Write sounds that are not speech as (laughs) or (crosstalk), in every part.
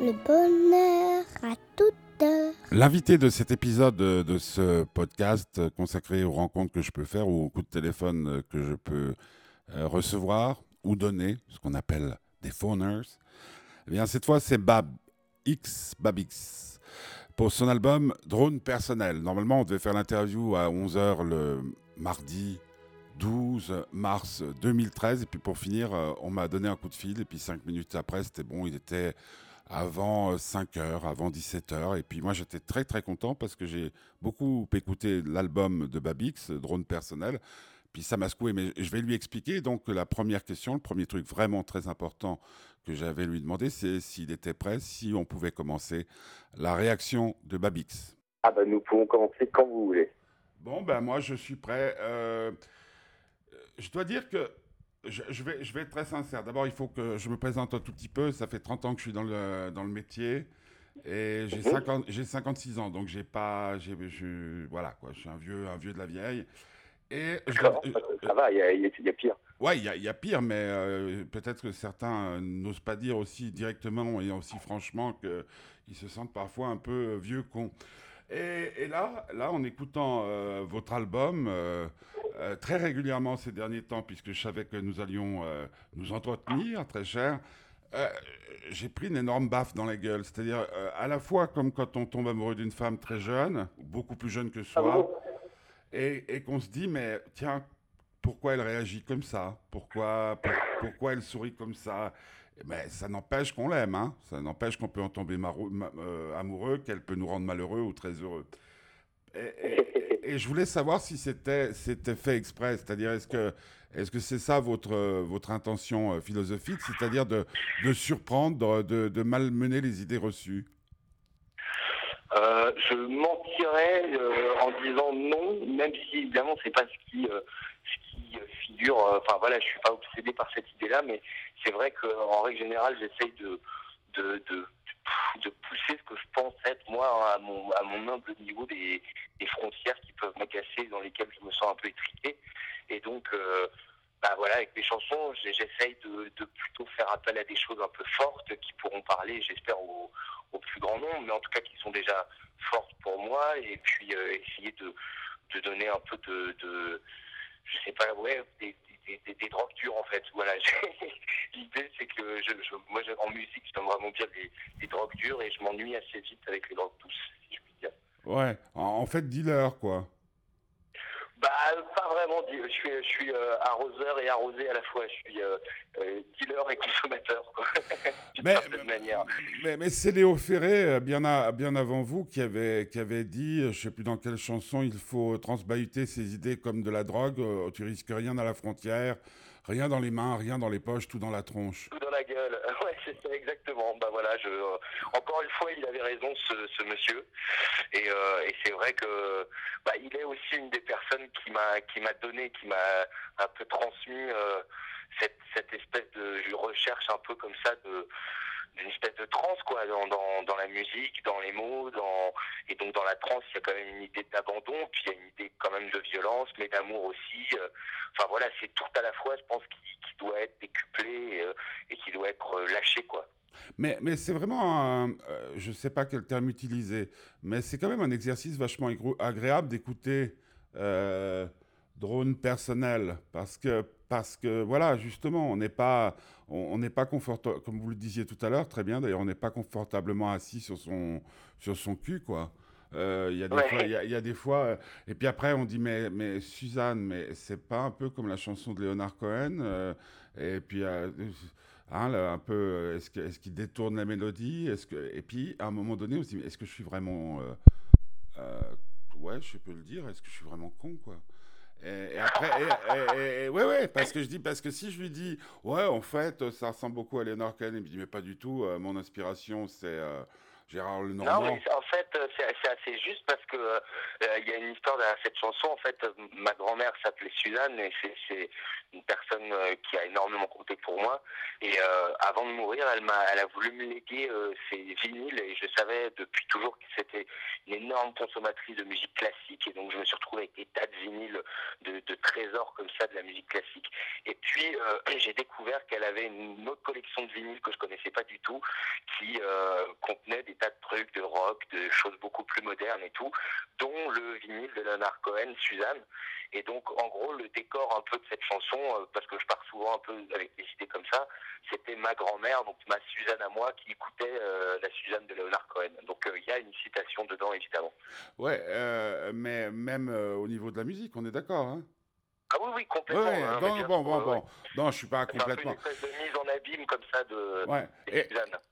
le bonheur à toute heure. L'invité de cet épisode de, de ce podcast consacré aux rencontres que je peux faire ou aux coups de téléphone que je peux euh, recevoir ou donner, ce qu'on appelle des phoners, eh bien cette fois c'est Bab X, Babix, pour son album Drone personnel. Normalement on devait faire l'interview à 11h le mardi 12 mars 2013 et puis pour finir euh, on m'a donné un coup de fil et puis cinq minutes après c'était bon, il était avant 5 euh, heures, avant 17 heures. Et puis moi, j'étais très très content parce que j'ai beaucoup écouté l'album de Babix, Drone personnel. Puis ça m'a secoué, mais je vais lui expliquer. Donc la première question, le premier truc vraiment très important que j'avais lui demandé, c'est s'il était prêt, si on pouvait commencer la réaction de Babix. Ah ben nous pouvons commencer quand vous voulez. Bon ben moi je suis prêt. Euh, je dois dire que je, vais, je vais être très sincère. D'abord, il faut que je me présente un tout petit peu. Ça fait 30 ans que je suis dans le, dans le métier. Et j'ai, 56 mhm. ans, donc j'ai pas, j'ai, je, voilà quoi, je suis un vieux, un vieux de la vieille. Et ça va, il y, a pire. Ouais, il y, a pire, mais euh, peut-être que certains n'osent pas dire aussi directement et aussi franchement qu'ils se sentent parfois un peu vieux cons. Et, là, là, en écoutant euh, votre album euh, euh, très régulièrement ces derniers temps, puisque je savais que nous allions nous entretenir très cher, j'ai pris une énorme baffe dans la gueule. C'est-à-dire, à la fois comme quand on tombe amoureux d'une femme très jeune, beaucoup plus jeune que soi, et, et qu'on se dit, mais tiens, pourquoi elle réagit comme ça? Pourquoi, pourquoi elle sourit comme ça? Mais ça n'empêche qu'on l'aime, hein. ça n'empêche qu'on peut en tomber euh, amoureux, qu'elle peut nous rendre malheureux ou très heureux. Et, je voulais savoir si c'était fait exprès, c'est-à-dire est-ce que c'est ça votre intention euh, philosophique, c'est-à-dire de, surprendre, de, de, malmener les idées reçues? Euh, Je mentirais en disant non, même si évidemment c'est pas ce qui figure. Enfin voilà, je suis pas obsédé par cette idée-là, mais c'est vrai qu'en règle générale, j'essaye de, de, de, pousser ce que je pense être, moi, à mon, à mon humble niveau des, frontières qui peuvent m'agacer, dans lesquelles je me sens un peu étriqué. Et donc, euh, bah voilà, avec mes chansons, j'essaye de, de, plutôt faire appel à des choses un peu fortes qui pourront parler, j'espère, au, au, plus grand nombre, mais en tout cas qui sont déjà fortes pour moi, et puis euh, essayer de, de donner un peu de, de je sais pas, ouais, des, des, drogues dures en fait. Voilà, (laughs) l'idée c'est que je, moi en musique j'aime vraiment bien des, drogues dures et je m'ennuie assez vite avec les drogues douces, si je puis dire. Ouais, en fait dealer quoi. Bah, pas vraiment. Je suis, je suis euh, arroseur et arrosé à la fois. Je suis euh, euh, et consommateur, (laughs) mais, manière. Mais, mais c'est Léo Ferré, bien, bien avant vous, qui avait, qui avait dit, je ne sais plus dans quelle chanson, il faut transbahuter ses idées comme de la drogue. tu risques rien à la frontière, rien dans les mains, rien dans les poches, tout dans la tronche. Tout dans la gueule. (laughs) Ouais, c'est ça exactement. Bah voilà, je, encore une fois, il avait raison, ce, ce monsieur. Et, et c'est vrai que bah, il est aussi une des personnes qui m'a qui m'a donné, qui m'a un peu transmis euh, cette, espèce de recherche un peu comme ça d'une espèce de transe quoi dans, dans, dans, la musique, dans les mots, dans et donc dans la transe il y a quand même une idée d'abandon, puis il y a une idée quand même de violence, mais d'amour aussi. Euh. enfin voilà, c'est tout à la fois, je pense, qui, doit être décuplé euh, et qui doit être lâché quoi. Mais, mais c'est vraiment, un, je ne sais pas quel terme utiliser, mais c'est quand même un exercice vachement agréable d'écouter euh, drone personnel parce que parce que voilà justement on n'est pas on n'est pas confortable comme vous le disiez tout à l'heure très bien d'ailleurs on n'est pas confortablement assis sur son sur son cul quoi. Euh, il y a des fois il y, a des fois euh, et puis après on dit mais mais Suzanne mais c'est pas un peu comme la chanson de Leonard Cohen et puis hein, un peu est-ce que est-ce qu'il détourne la mélodie est-ce que et puis à un moment donné on se dit est-ce que je suis vraiment ouais, je peux le dire, est-ce que je suis vraiment con, quoi et, après, et, ouais, ouais, parce que je dis, parce que si je lui dis, ouais, en fait, ça ressemble beaucoup à Leonard Cohen, il me dit, mais pas du tout, euh, mon inspiration, c'est euh, Gérard Lenormand. Non, mais en fait, euh, c'est assez juste parce que euh, il y a une histoire derrière cette chanson. En fait, ma grand-mère s'appelait Suzanne et c'est une personne qui a énormément compté pour moi. Et avant de mourir, elle m'a, elle a voulu me léguer ses vinyles et je savais depuis toujours que c'était une énorme consommatrice de musique classique et donc je me suis retrouvé avec des tas de vinyles de, de trésors comme ça de la musique classique. Et puis (clears throat) j'ai découvert qu'elle avait une autre collection de vinyles que je connaissais pas du tout, qui contenait des tas de trucs de rock, de choses beaucoup plus modernes et tout, dont le vinyle de Leonard Cohen, Suzanne. Et donc, en gros, le décor un peu de cette chanson, euh, parce que je pars souvent un peu avec des idées comme ça, c'était ma grand-mère, donc ma Suzanne à moi, qui écoutait euh, la Suzanne de Leonard Cohen. Donc, euh, il y a une citation dedans, évidemment. Ouais, mais même au niveau de la musique, on est d'accord, hein ah oui, oui, complètement. Hein, bon, bon, bon, bon. Non, je suis pas complètement. C'est une espèce de mise en abîme comme ça de. Ouais. Et,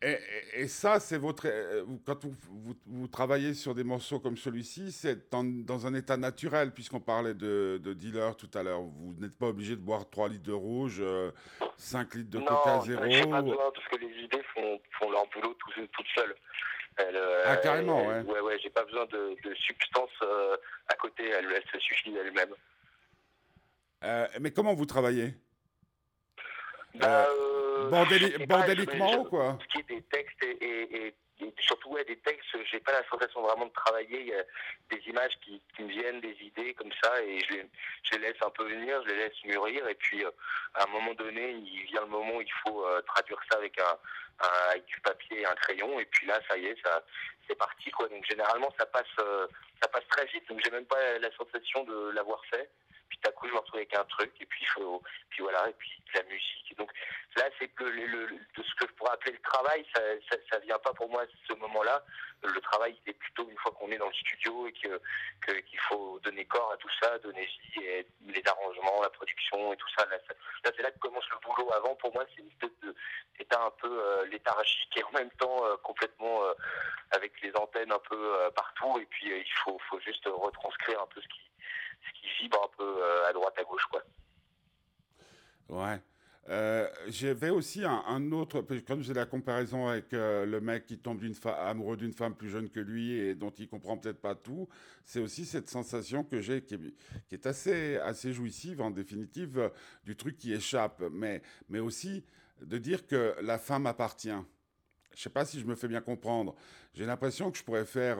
et, et, ça, c'est votre. Euh, quand vous, vous, vous, travaillez sur des morceaux comme celui-ci, c'est dans, dans, un état naturel, puisqu'on parlait de, de, dealer tout à l'heure. Vous n'êtes pas obligé de boire 3 litres de rouge, 5 euh, litres de coca zéro. Non, pas besoin, parce que les idées font, font leur boulot toutes tout seules. ah, carrément, ouais. Ouais, ouais, j'ai pas besoin de, de substance euh, à côté, elle, elle se suffit d'elle-même. Euh, mais comment vous travaillez? Bah, euh, Bordéliquement ou quoi? Ce qui est des textes et, surtout ouais, des textes, j'ai pas la sensation vraiment de travailler. Il y a des images qui, qui, me viennent, des idées comme ça, et je les, je les, laisse un peu venir, je les laisse mûrir, et puis euh, à un moment donné, il vient le moment où il faut traduire ça avec un, avec du papier et un crayon, et puis là, ça y est, ça c'est parti quoi. Donc généralement, ça passe, ça passe très vite, donc j'ai même pas la sensation de l'avoir fait puis d'un coup je me retrouve avec un truc et puis faut puis voilà et puis la musique. Donc là c'est que le, de ce que je pourrais appeler le travail ça, ça, vient pas pour moi ce moment là le travail c'est plutôt une fois qu'on est dans le studio et que qu'il faut donner corps à tout ça donner vie et les arrangements la production et tout ça. Là, c'est là que commence le boulot. Avant pour moi c'est une espèce d'état un peu euh, léthargique et en même temps euh, complètement euh, avec les antennes un peu partout. Et puis il faut faut juste retranscrire un peu ce qui ce qui vibre un peu euh, à droite, à gauche, quoi. Ouais. Euh, J'avais aussi un, autre, comme j'ai la comparaison avec euh, le mec qui tombe amoureux d'une femme plus jeune que lui et dont il comprend peut-être pas tout, c'est aussi cette sensation que j'ai qui, qui, est assez, assez jouissive en définitive du truc qui échappe, mais, mais aussi de dire que la femme appartient. Je sais pas si je me fais bien comprendre. J'ai l'impression que je pourrais faire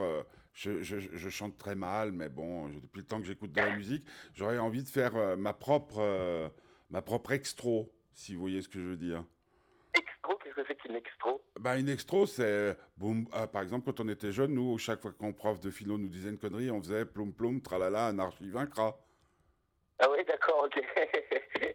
je, chante très mal, mais bon, depuis le temps que j'écoute de la musique, j'aurais envie de faire euh, ma propre, euh, ma propre extro, si vous voyez ce que je veux dire. Extro, qu'est-ce que c'est qu'une extro? Bah, Une extro, c'est, ah, par exemple, quand on était jeune, nous, chaque fois qu'un prof de philo nous disait une connerie, on faisait plom plom, tralala, anarchie vaincra. Ah oui, d'accord, ok. (laughs)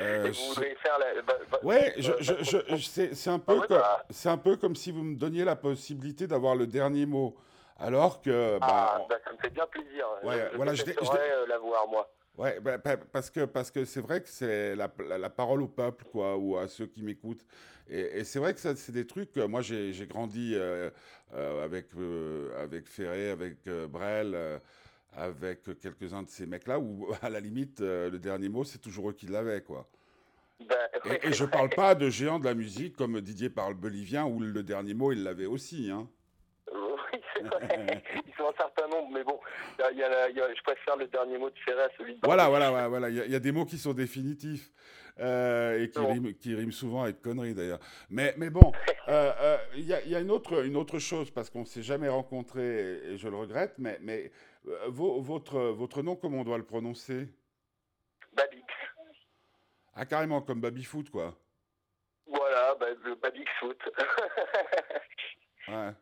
Euh, vous voulez faire la. Bah, bah, ouais, je, je, c'est un, peu bah. un peu comme si vous me donniez la possibilité d'avoir le dernier mot. Alors que. Bah, ah, bah, ça me fait bien plaisir. Ouais, je, voilà, je, euh, la voir, moi. Ouais, bah, parce que parce que c'est vrai que c'est la, la, parole au peuple, quoi, ou à ceux qui m'écoutent. Et, c'est vrai que ça, c'est des trucs. Moi, j'ai grandi euh, euh, avec avec Ferré, avec Brel, avec quelques-uns de ces mecs-là, où (laughs) à la limite, le dernier mot, c'est toujours eux qui l'avaient, quoi. Ben, et, et, je parle pas de géants de la musique comme Didier parle bolivien, où le dernier mot, il l'avait aussi, hein. (laughs) Ils sont un certain nombre, mais bon, y a, y a, je préfère le dernier mot de Ferré à celui de Voilà, voilà, voilà. Il y, a des mots qui sont définitifs. Euh, et qui riment, qui riment, souvent avec conneries d'ailleurs. Mais, mais bon, (laughs) euh, euh, il y, a, y, a, une autre, une autre chose, parce qu'on ne s'est jamais rencontrés, et je le regrette, mais, mais votre, votre nom, comment on doit le prononcer? Babix. Ah, carrément, comme Babyfoot, quoi. Voilà, bah, le Foot. (laughs) ouais.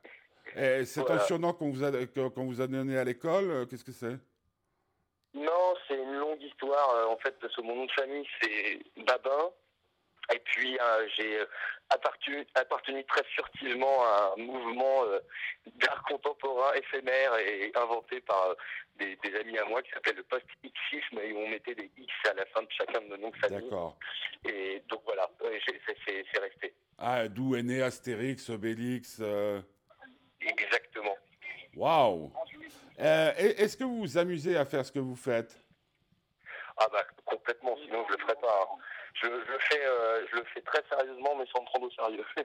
Et c'est un surnom qu'on vous, a, qu'on vous a donné à l'école, euh, qu'est-ce que c'est? Non, c'est une longue histoire. Euh, en fait, parce que mon nom de famille, c'est Babin. Et puis, euh, j'ai appartenu, appartenu, très furtivement à un mouvement d'art contemporain éphémère et inventé par des, amis à moi qui s'appelle le post-Xisme et où on mettait des X à la fin de chacun de nos noms de famille. D'accord. Et donc voilà, c'est resté. Ah, d'où est né Astérix, Obélix. Waouh euh, Est-ce que vous vous amusez à faire ce que vous faites? Ah bah complètement, sinon je le ferais pas. hein. Je, je le fais, euh, je le fais très sérieusement, mais sans me prendre au sérieux. (laughs)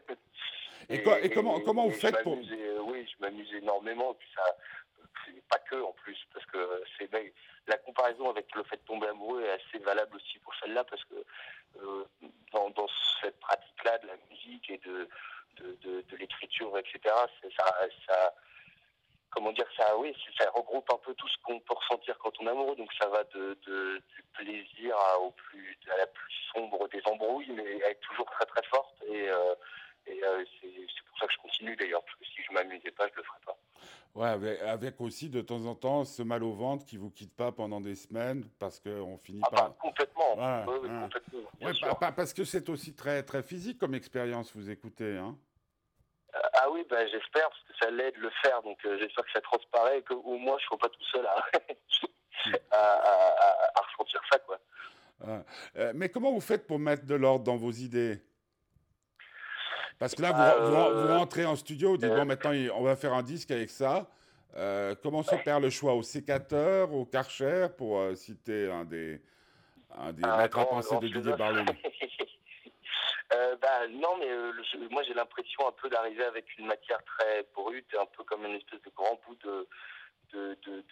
Et quoi- et comment- comment vous faites pour- euh, Oui, je m'amuse énormément. Et puis ça, c'est pas que en plus, parce que c'est la comparaison avec le fait de tomber amoureux est assez valable aussi pour celle-là, parce que euh, dans, dans cette pratique-là de la musique et de de, de, de l'écriture, etc. ça, comment dire ça, oui, ça regroupe un peu tout ce qu'on peut ressentir quand on est amoureux. Donc ça va de, de- du plaisir à, au plus, à la plus sombre des embrouilles, mais elle est toujours très très forte. Et, euh, et euh, c'est pour ça que je continue d'ailleurs, parce que si je m'amusais pas, je le ferais pas. Ouais, avec, avec aussi de temps en temps ce mal au ventre qui vous quitte pas pendant des semaines parce qu'on finit Ah par. bah, complètement, Ouais, ouais. bien sûr. parce que c'est aussi très, très physique comme expérience, vous écoutez. Hein? Ah oui, bah, j'espère, parce que ça l'aide de le faire, donc euh, j'espère que ça transparaît et qu'au moins je ne sois pas tout seul (laughs) à, à, à- à- ressentir ça, quoi. Ouais. Euh, mais comment vous faites pour mettre de l'ordre dans vos idées? Parce que là, vous, Ah, vous- euh, vous rentrez en studio, vous dites, bon, maintenant, on va faire un disque avec ça. Comment s'opère le choix? Au sécateur, au karcher, pour citer un des, un des Un maîtres à penser de Didier. Barlow (laughs) non, mais euh, moi j'ai l'impression un peu d'arriver avec une matière très brute, un peu comme une espèce de grand bout de, de, de,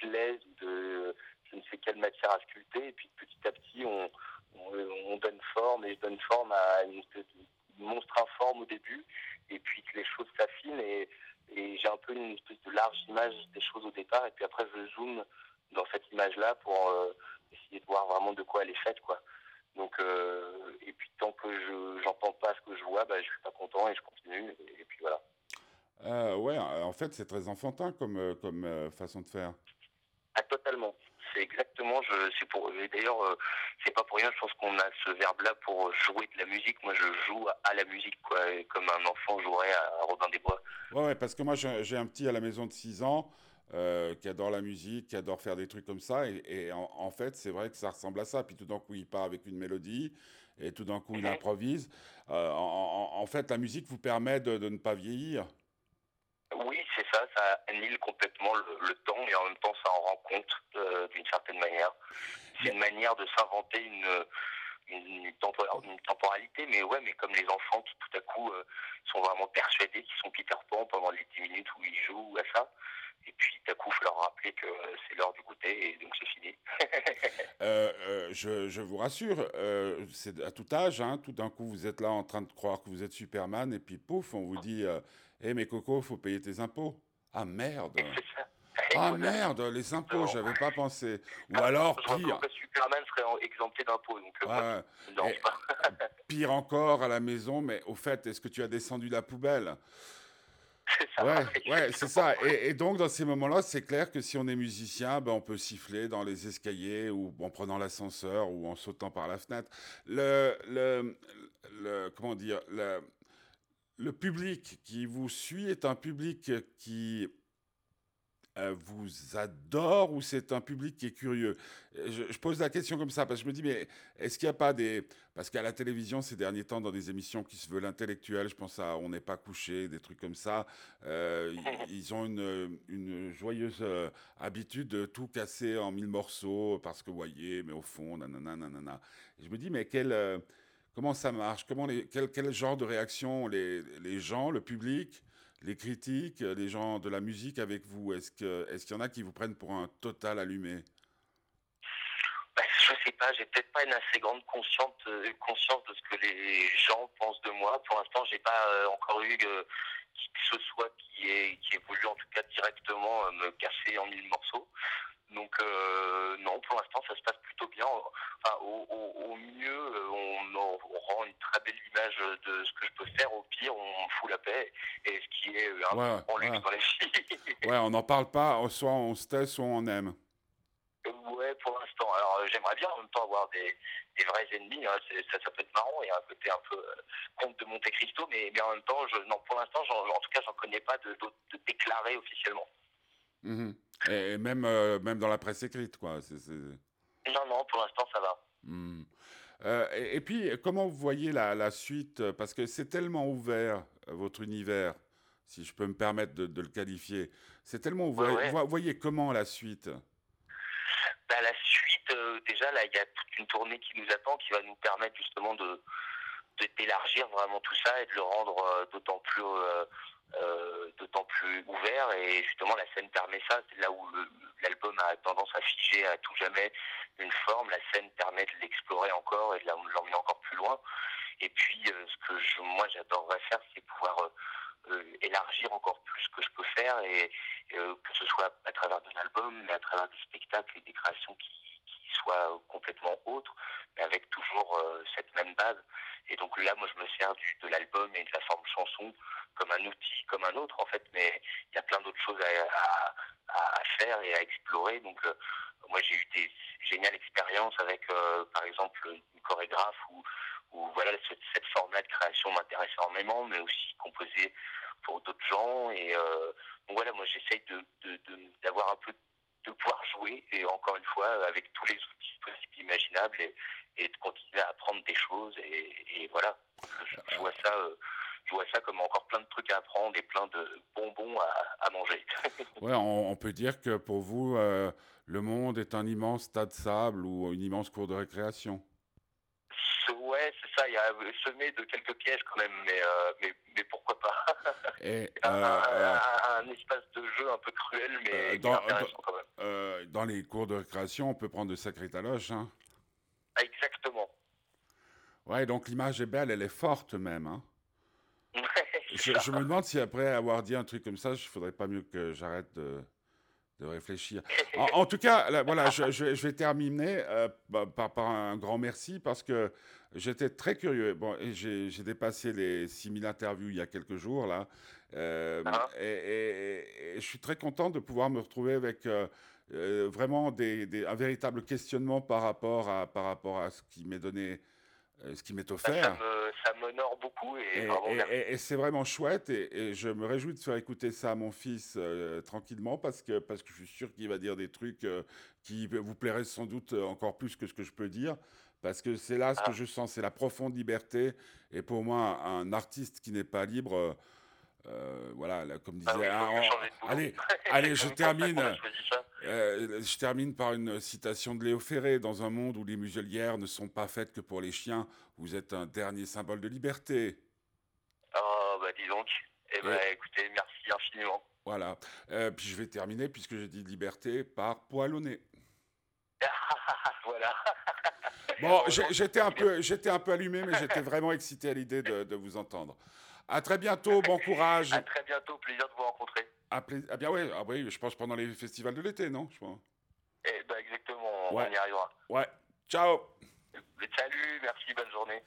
glaise ou de je ne sais quelle matière à sculpter, et puis petit à petit on, on, on donne forme, et je donne forme à une espèce de monstre informe au début, et puis que les choses s'affinent, et, et j'ai un peu une espèce de large image des choses au départ, et puis après je zoome dans cette image-là pour euh, essayer de voir vraiment de quoi elle est faite, quoi. Donc, euh, et puis tant que je j'entends pas ce que je vois, bah, je suis pas content et je continue. Et, et puis voilà. Euh, ouais, en fait, c'est très enfantin comme, euh, comme euh, façon de faire. Ah, totalement. C'est exactement. Je, c'est pour. D'ailleurs, euh, c'est pas pour rien. Je pense qu'on a ce verbe-là pour jouer de la musique. Moi, je joue à, à la musique, quoi, comme un enfant jouerait à Robin des Bois. Ouais, ouais, parce que moi, j'ai j'ai un petit à la maison de 6 ans euh, qui adore la musique, qui adore faire des trucs comme ça. Et, et en, en fait, c'est vrai que ça ressemble à ça. Puis tout d'un coup, il part avec une mélodie et tout d'un coup, il improvise. Euh, en, fait, la musique vous permet de, de ne pas vieillir. Oui, c'est ça. Ça annule complètement le, le temps et en même temps, ça en rend compte euh, d'une certaine manière. C'est une manière de s'inventer une une, tempor- une temporalité, mais ouais, mais comme les enfants qui tout à coup euh, sont vraiment persuadés qu'ils sont Peter Pan pendant les 10 minutes où ils jouent à ça, et puis à coup, il faut leur rappeler que c'est l'heure du goûter, et donc c'est fini. (laughs) Euh, euh, je, je vous rassure, euh, c'est à tout âge. hein, tout d'un coup, vous êtes là en train de croire que vous êtes Superman. Et puis, pouf, on vous dit Hé, mais Coco, faut payer tes impôts. Ah merde. Ah merde, les impôts, Non. j'avais pas pensé. Ou Ah, alors, pire, que Superman serait exempté d'impôts, donc ouais, Et- pas. (laughs) pire encore à la maison, mais au fait, est-ce que tu as descendu la poubelle? Ça. Ouais, (laughs) ouais, c'est ça. Et, et donc, dans ces moments-là, c'est clair que si on est musicien, ben, on peut siffler dans les escaliers ou en prenant l'ascenseur ou en sautant par la fenêtre. Le, le, le- comment dire, le, le public qui vous suit est un public qui vous adore ou c'est un public qui est curieux? Je, je pose la question comme ça parce que je me dis, mais est-ce qu'il n'y a pas des... Parce qu'à la télévision, ces derniers temps, dans des émissions qui se veulent intellectuelles, je pense à On n'est pas couché, des trucs comme ça, euh, ils, (laughs) ont une, une joyeuse euh, habitude de tout casser en mille morceaux parce que, voyez, mais au fond, nanana, nanana. Et je me dis, mais quel... euh, Comment ça marche? Comment les, quel, quel genre de réaction les, les gens, le public, les critiques, les gens de la musique avec vous Est-ce que, est-ce qu'il y en a qui vous prennent pour un total allumé? Bah, je sais pas, j'ai peut-être pas une assez grande conscience, euh, conscience de ce que les gens pensent de moi. Pour l'instant, j'ai pas euh, encore eu euh, qui que ce soit qui ait, qui ait voulu en tout cas directement euh, me casser en mille morceaux. Donc euh, non, pour l'instant, ça se passe plutôt bien. Enfin, au, au- mieux, euh, on, belle image de ce que je peux faire. Au pire, on fout la paix. Et ce qui est euh, un Ouais, grand luxe ouais. dans les (laughs) filles. Ouais, on n'en parle pas, soit on se tait, soit on aime. Ouais, pour l'instant. Alors, euh, j'aimerais bien en même temps avoir des, des vrais ennemis. hein. Ça, ça peut être marrant. Il y a un côté un peu euh, conte de Monte Cristo, mais, mais en même temps, je, non, pour l'instant, en tout cas, j'en connais pas de, de déclarés officiellement. Mhm. Et, et même, euh, même dans la presse écrite, quoi. Non, non, pour l'instant, ça va. Mhm. Euh, et, et puis, comment vous voyez la, la suite? Parce que c'est tellement ouvert, euh, votre univers, si je peux me permettre de, de le qualifier. C'est tellement ouvert. Ouais, ouais. Vous voyez comment la suite? Bah, la suite, euh, déjà, là, il y a toute une tournée qui nous attend, qui va nous permettre justement de d'élargir vraiment tout ça et de le rendre d'autant plus euh, d'autant plus ouvert et justement la scène permet ça. Là où l'album a tendance à figer à tout jamais une forme. La scène permet de l'explorer encore et de l'emmener encore plus loin. Et puis euh, ce que je, moi j'adorerais faire, c'est pouvoir euh, élargir encore plus ce que je peux faire et que ce soit à travers des albums, mais à travers des spectacles et des créations qui, soient complètement autres, mais avec toujours cette même base. Et donc là, moi, je me sers de l'album et de la forme chanson comme un outil, comme un autre, en fait, mais il y a plein d'autres choses à, faire et à explorer. Donc, euh, moi, j'ai eu des géniales expériences avec, euh, par exemple, une chorégraphe où, voilà, cette, forme-là de création m'intéresse énormément, mais aussi composer pour d'autres gens. Et euh, donc voilà, moi, j'essaye de, d'avoir de, un peu de pouvoir jouer, et encore une fois, avec tous les outils possibles imaginables, et, et de continuer à apprendre des choses. Et, et voilà, je, je vois ça je vois ça comme encore plein de trucs à apprendre et plein de bonbons à, à manger. (laughs) ouais, on, on, peut dire que pour vous, euh, le monde est un immense tas de sable ou une immense cour de récréation. Ouais, c'est ça. Il y a semé de quelques pièges quand même, mais, euh, mais, mais, pourquoi pas? Et, (laughs) un, euh, un, un, espace de jeu un peu cruel, mais euh, dans, intéressant quand même. Euh, dans les cours de récréation, on peut prendre de sacrés taloches. Hein. Exactement. Ouais, donc l'image est belle, elle est forte même. Hein. (laughs) je, je, me demande si après avoir dit un truc comme ça, il faudrait pas mieux que j'arrête de, de, réfléchir. En, en, tout cas, là, voilà, je, je, je, vais terminer euh, par, par, un grand merci parce que j'étais très curieux. Bon, j'ai dépassé les 6000 interviews il y a quelques jours là, euh, ah. et, et, et, je suis très content de pouvoir me retrouver avec. Euh, vraiment des, des, un véritable questionnement par rapport à, par rapport à ce qui m'est donné, ce qui m'est offert. Ça, m'honore beaucoup et, et, et c'est vraiment chouette et, je me réjouis de faire écouter ça à mon fils euh, tranquillement parce que, parce que je suis sûr qu'il va dire des trucs euh, qui vous plairaient sans doute encore plus que ce que je peux dire parce que c'est là ce ah. que je sens, c'est la profonde liberté et pour moi un artiste qui n'est pas libre euh, voilà, là, comme disait. Ah oui, on... allez, (laughs) allez, je termine. Euh, je termine par une citation de Léo Ferré. Dans un monde où les muselières ne sont pas faites que pour les chiens, vous êtes un dernier symbole de liberté. Oh, bah dis donc. Eh ben, ouais. écoutez, merci infiniment. Voilà. Euh, puis je vais terminer, puisque j'ai dit liberté, par poilonné. (laughs) voilà. Bon, (laughs) j'étais un, peu, un peu allumé, mais j'étais vraiment excité à l'idée de, de vous entendre. À très bientôt, bon courage. À très bientôt, plaisir de vous rencontrer. À pla... Ah bien ouais, ah oui, je pense pendant les festivals de l'été, non je pense. Eh ben exactement, ouais. on y arrivera. Ouais. Ciao. Salut, merci, bonne journée.